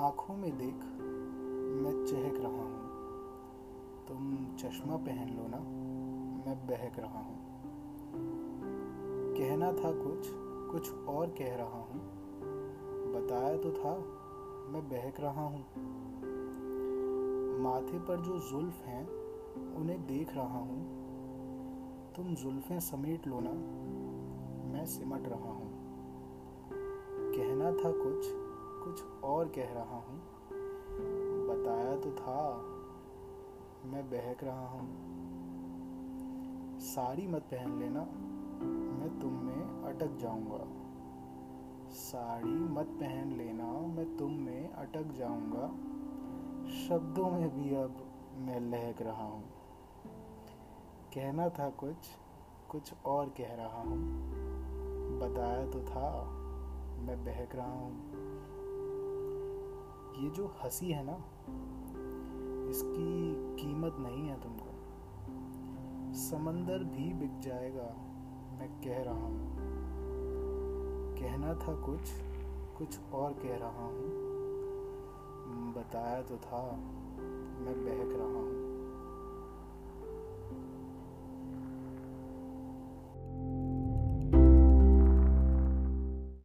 आँखों में देख मैं चहक रहा हूँ। तुम चश्मा पहन लो ना, मैं बहक रहा हूँ। कहना था कुछ कुछ और कह रहा हूँ। बताया तो था, मैं बहक रहा हूँ। माथे पर जो जुल्फ हैं, उन्हें देख रहा हूँ। तुम जुल्फें समेट लो ना, मैं सिमट रहा हूँ। कहना था कुछ कुछ और कह रहा हूँ। बताया तो था। मैं बहक रहा हूँ। साड़ी मत पहन लेना। मैं तुम में अटक जाऊँगा। साड़ी मत पहन लेना। मैं तुम में अटक जाऊँगा। शब्दों में भी अब मैं लहक रहा हूँ। कहना था कुछ। कुछ और कह रहा हूँ। बताया तो था। मैं बहक रहा हूँ। ये जो हँसी है ना, इसकी कीमत नहीं है तुमको। समंदर भी बिक जाएगा, मैं कह रहा हूँ। कहना था कुछ कुछ और कह रहा हूँ। बताया तो था